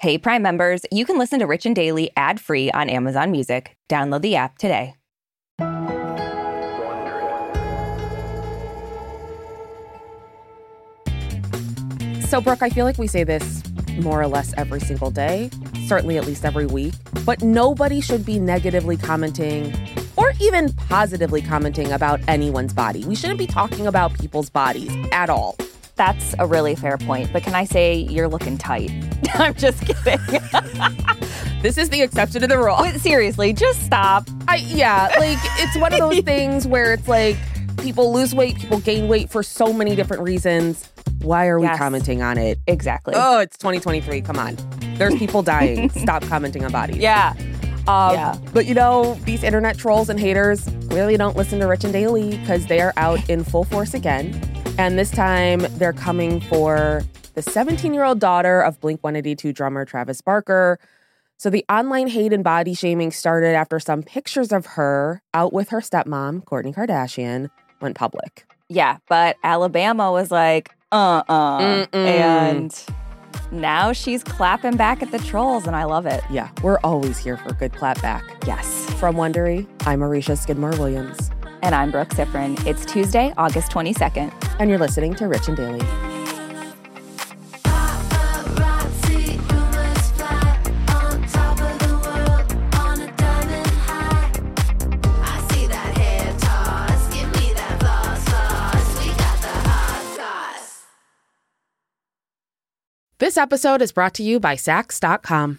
Hey, Prime members, you can listen to Rich and Daily ad free on Amazon Music. Download the app today. So, Brooke, I feel like we say this more or less every single day, certainly at least every week, but nobody should be negatively commenting or even positively commenting about anyone's body. We shouldn't be talking about people's bodies at all. That's a really fair point. But can I say you're looking tight? I'm just kidding. this is the exception to the rule. Wait, seriously, just stop. I yeah, like it's one of those things where it's like people lose weight, people gain weight for so many different reasons. Why are we Yes. commenting on it? Exactly. Oh, it's 2023. Come on. There's people dying. Stop commenting on bodies. yeah. Um, Yeah. But you know, these internet trolls and haters really don't listen to Rich and Daily because they are out in full force again. And this time they're coming for the 17 year old daughter of Blink 182 drummer Travis Barker. So the online hate and body shaming started after some pictures of her out with her stepmom, Kourtney Kardashian, went public. Yeah. But Alabama was like, uh uh Mm-mm. And now she's clapping back at the trolls, and I love it. Yeah, we're always here for a good clapback. Yes. From Wondery, I'm Arisha Skidmore Williams, And I'm Brooke Sifrin. It's Tuesday, August 22nd. and you're listening to Rich and Daily. Paparazzi, you must fly on top of the world on a diamond high. I see that hair toss, give me that floss, floss. We got the hot sauce. This episode is brought to you by Saks.com.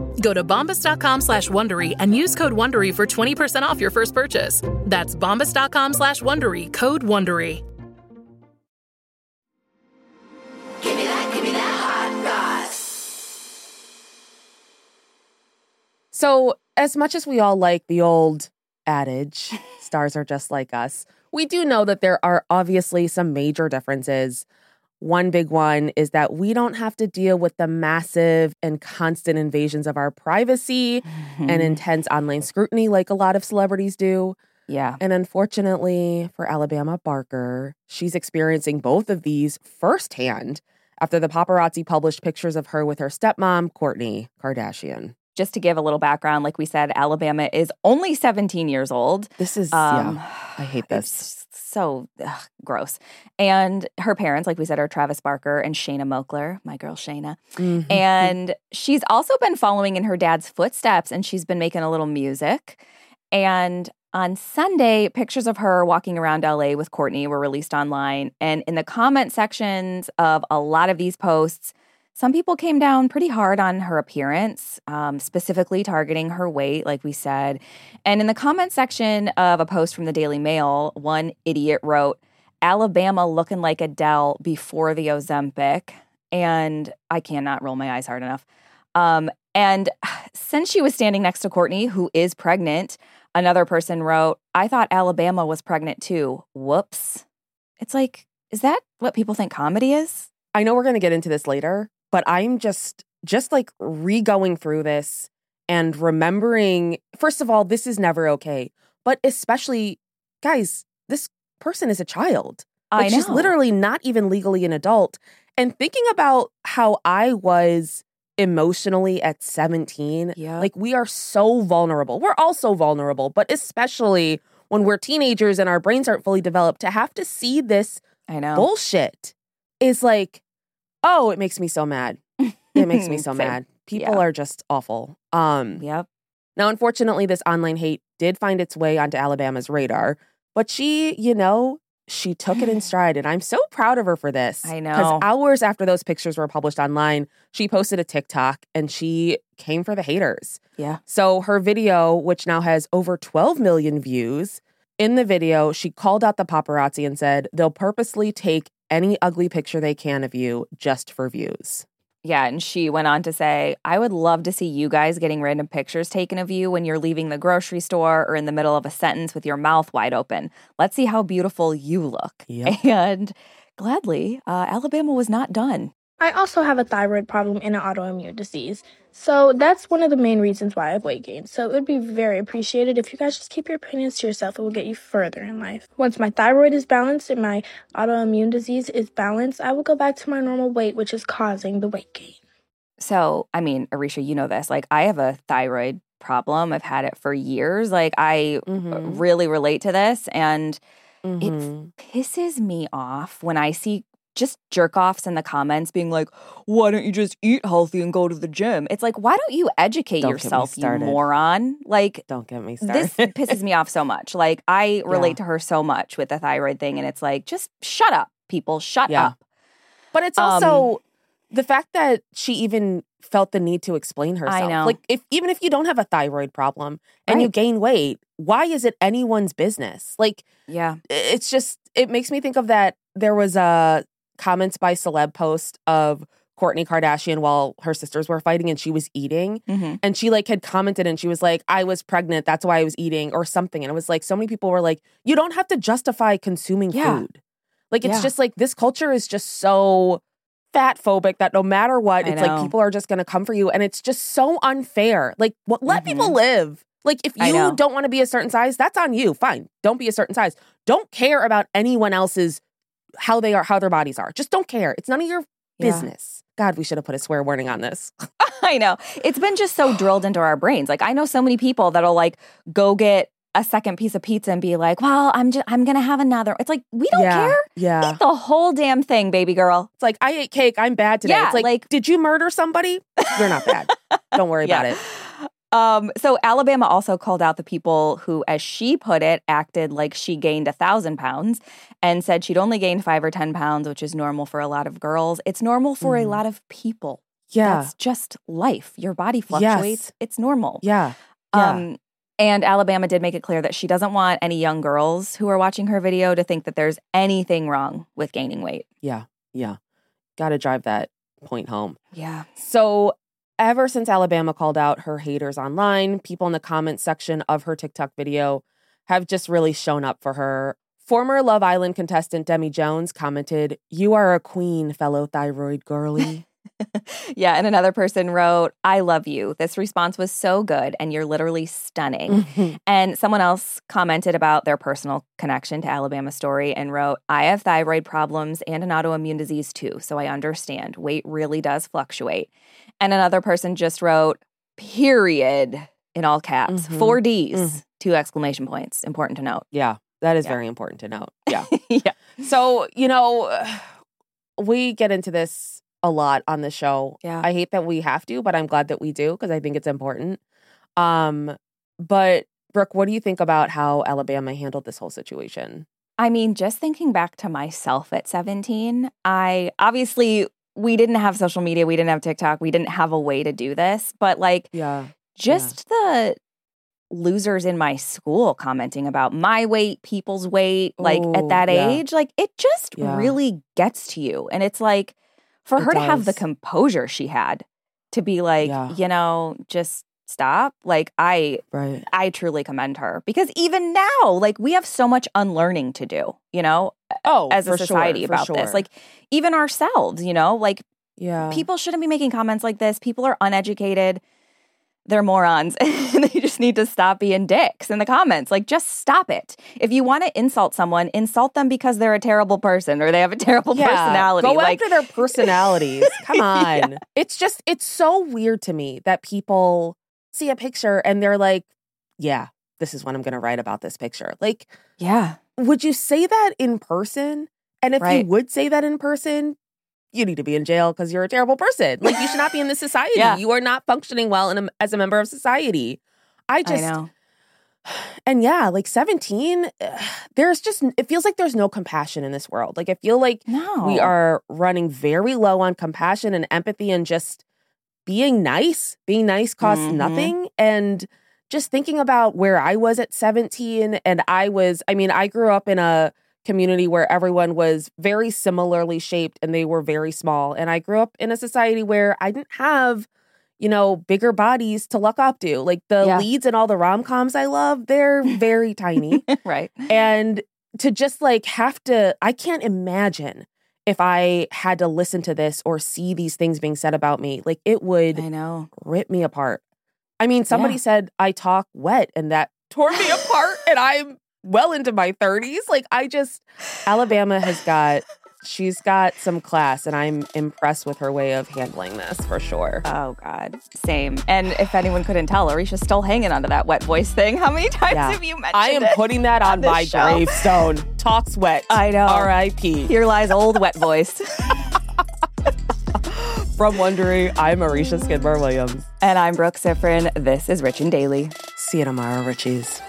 Go to bombas.com slash Wondery and use code Wondery for 20% off your first purchase. That's bombas.com slash Wondery, code Wondery. Give me that, give me that hot sauce. So, as much as we all like the old adage, stars are just like us, we do know that there are obviously some major differences. One big one is that we don't have to deal with the massive and constant invasions of our privacy and mm-hmm. intense online scrutiny like a lot of celebrities do. Yeah. And unfortunately for Alabama Barker, she's experiencing both of these firsthand after the paparazzi published pictures of her with her stepmom, Kourtney Kardashian. Just to give a little background, like we said, Alabama is only 17 years old. This is, Um, yeah, I hate this. It's so ugh, gross. And her parents, like we said, are Travis Barker and Shanna Moakler, my girl Shayna. Mhm. And she's also been following in her dad's footsteps and she's been making a little music. And on Sunday, pictures of her walking around LA with Kourtney were released online. And in the comment sections of a lot of these posts, some people came down pretty hard on her appearance, um, specifically targeting her weight, like we said. And in the comment section of a post from the Daily Mail, one idiot wrote, Alabama looking like Adele before the Ozempic. And I cannot roll my eyes hard enough. Um, and since she was standing next to Kourtney, who is pregnant, another person wrote, I thought Alabama was pregnant too. Whoops. It's like, is that what people think comedy is? I know we're going to get into this later, but I'm just just like re-going through this and remembering first of all this is never okay, but especially guys, this person is a child. I Like know. she's literally not even legally an adult. And thinking about how I was emotionally at 17, Yeah. like we are so vulnerable. We're all so vulnerable, but especially when we're teenagers and our brains aren't fully developed to have to see this I know. bullshit is like, oh, it makes me so mad. It makes me so mad. People Yeah. are just awful. Um Yep. now unfortunately this online hate did find its way onto Alabama's radar, but she, you know, she took it in stride. And I'm so proud of her for this. I know. Because hours after those pictures were published online, she posted a TikTok and she came for the haters. Yeah. So her video, which now has over 12 million views, in the video, she called out the paparazzi and said they'll purposely take any ugly picture they can of you just for views. Yeah, and she went on to say, I would love to see you guys getting random pictures taken of you when you're leaving the grocery store or in the middle of a sentence with your mouth wide open. Let's see how beautiful you look. Yep. And gladly, uh, Alabama was not done. I also have a thyroid problem and an autoimmune disease. So that's one of the main reasons why I have weight gain. So it would be very appreciated if you guys just keep your opinions to yourself. It will get you further in life. Once my thyroid is balanced and my autoimmune disease is balanced, I will go back to my normal weight, which is causing the weight gain. So, I mean, Arisha, you know this. Like, I have a thyroid problem. I've had it for years. Like, I Mhm. really relate to this. And Mhm. it pisses me off when I see just jerk offs in the comments being like, why don't you just eat healthy and go to the gym? It's like, why don't you educate Don't yourself, you moron? Like, Don't get me started. this pisses me off so much. Like, I relate Yeah. to her so much with the thyroid thing. And it's like, just shut up, people. Shut Yeah. up. But it's Um, also the fact that she even felt the need to explain herself. Like if even if you don't have a thyroid problem and you gain weight, why is it anyone's business? Like Yeah. it's just it makes me think of that there was a comments by celeb post of Kourtney Kardashian while her sisters were fighting and she was eating hmm and she like had commented and she was like I was pregnant that's why I was eating or something and it was like so many people were like you don't have to justify consuming Yeah. food. Like it's Yeah. just like this culture is just so fat phobic that no matter what it's like people are just going to come for you and it's just so unfair. Like what let people Mhm. live. Like if you don't want to be a certain size, that's on you. Fine. Don't be a certain size. Don't care about anyone else's how they are, how their bodies are. Just don't care. It's none of your Yeah. business. God, we should have put a swear warning on this. I know. It's been just so drilled into our brains. Like I know so many people that'll like go get a second piece of pizza and be like, "Well, I'm just I'm going to have another." It's like, "We don't yeah. care. Yeah. Eat the whole damn thing, baby girl." It's like I ate cake. I'm bad today. Yeah, it's like, like- did you murder somebody? You're not bad. Don't worry about it. Um, so Alabama also called out the people who, as she put it, acted like she gained a thousand pounds and said she'd only gained five or 10 pounds, which is normal for a lot of girls. It's normal for a Mhm. lot of people. Yeah. That's just life. Your body fluctuates. Yes. It's normal. yeah. Yeah. Um, and Alabama did make it clear that she doesn't want any young girls who are watching her video to think that there's anything wrong with gaining weight. yeah. Yeah. Got to drive that point home. Yeah. So, ever since Alabama called out her haters online, people in the comments section of her TikTok video have just really shown up for her. Former Love Island contestant Demi Jones commented, You are a queen, fellow thyroid girly. Yeah. And another person wrote, I love you. This response was so good and you're literally stunning. Mhm. And someone else commented about their personal connection to Alabama story and wrote, I have thyroid problems and an autoimmune disease too, so I understand. Weight really does fluctuate. And another person just wrote, period, in all caps, Mhm. four D's, Mhm. two exclamation points. Important to note. yeah, that is Yeah. very important to note. Yeah. yeah. So, you know, we get into this a lot on the show. Yeah. I hate that we have to, but I'm glad that we do because I think it's important. Um, but Brooke, what do you think about how Alabama handled this whole situation? I mean, just thinking back to myself at 17, I obviously we didn't have social media, we didn't have TikTok, we didn't have a way to do this, but like Yeah. just the losers in my school commenting about my weight, people's weight, like Ooh, at that yeah. age, like it just Yeah. really gets to you. And it's like for It her to have the composure she had to be like, Yeah. you know, just stop. Like I Right. I truly commend her because even now, like we have so much unlearning to do, you know, Oh, as a society sure, about this. Like even ourselves, you know, like yeah. people shouldn't be making comments like this. People are uneducated. They're morons. and they just need to stop being dicks in the comments. Like just stop it. If you want to insult someone, insult them because they're a terrible person or they have a terrible Yeah, personality. Go like after their personalities. Come on. It's just it's so weird to me that people see a picture and they're like, "Yeah, this is what I'm going to write about this picture." Like, yeah. would you say that in person? And if Right. you would say that in person, you need to be in jail because you're a terrible person. Like, you should not be in this society. Yeah. You are not functioning well in a, as a member of society. I just I know. And yeah, like 17, there's just, it feels like there's no compassion in this world. Like, I feel like No. we are running very low on compassion and empathy and just being nice. Being nice costs Mhm. nothing. And just thinking about where I was at 17, and I was, I mean, I grew up in a community where everyone was very similarly shaped and they were very small. And I grew up in a society where I didn't have, you know, bigger bodies to look up to. Like the Yeah. leads in all the rom coms I love, they're very tiny. right. And to just like have to, I can't imagine if I had to listen to this or see these things being said about me. Like it would I know. rip me apart. I mean, somebody Yeah. said I talk wet and that tore me apart and I'm well into my 30s. Like I just Alabama has got she's got some class and I'm impressed with her way of handling this for sure. Oh God, same. And if anyone couldn't tell, Arisha's still hanging onto that wet voice thing. How many times Yeah. have you mentioned I am it? putting that on, on my show. gravestone. Talks wet. I know. R.I.P. Here lies old wet voice. From Wondery, I'm Arisha Skidmore Williams. and I'm Brooke Sifrin. This is Rich and Daily. See you tomorrow, Richies.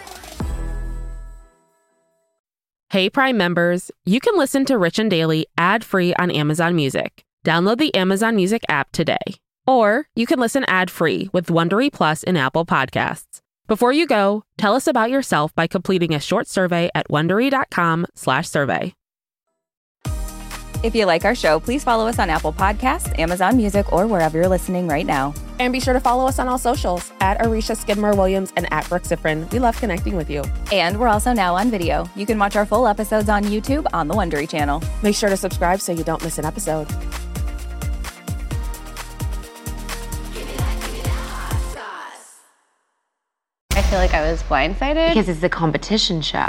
Hey Prime members, you can listen to Rich and Daily ad-free on Amazon Music. Download the Amazon Music app today. Or you can listen ad-free with Wondery Plus in Apple Podcasts. Before you go, tell us about yourself by completing a short survey at wondery.com/survey. If you like our show, please follow us on Apple Podcasts, Amazon Music, or wherever you're listening right now. And be sure to follow us on all socials at Arisha Skidmore Williams and at Brooke Sifrin. We love connecting with you. And we're also now on video. You can watch our full episodes on YouTube on the Wondery channel. Make sure to subscribe so you don't miss an episode. I feel like I was blindsided because it's a competition show.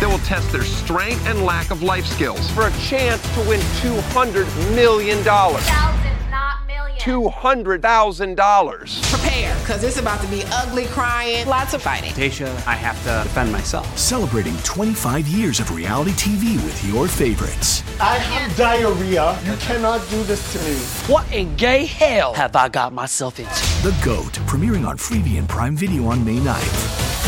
that will test their strength and lack of life skills for a chance to win $200 million. Thousands, not millions. $200,000. Prepare, because it's about to be ugly crying, lots of fighting. Tasha, I have to defend myself. Celebrating 25 years of reality TV with your favorites. I have diarrhea. You cannot do this to me. What in gay hell have I got myself into? The GOAT, premiering on Freevee and Prime Video on May 9th.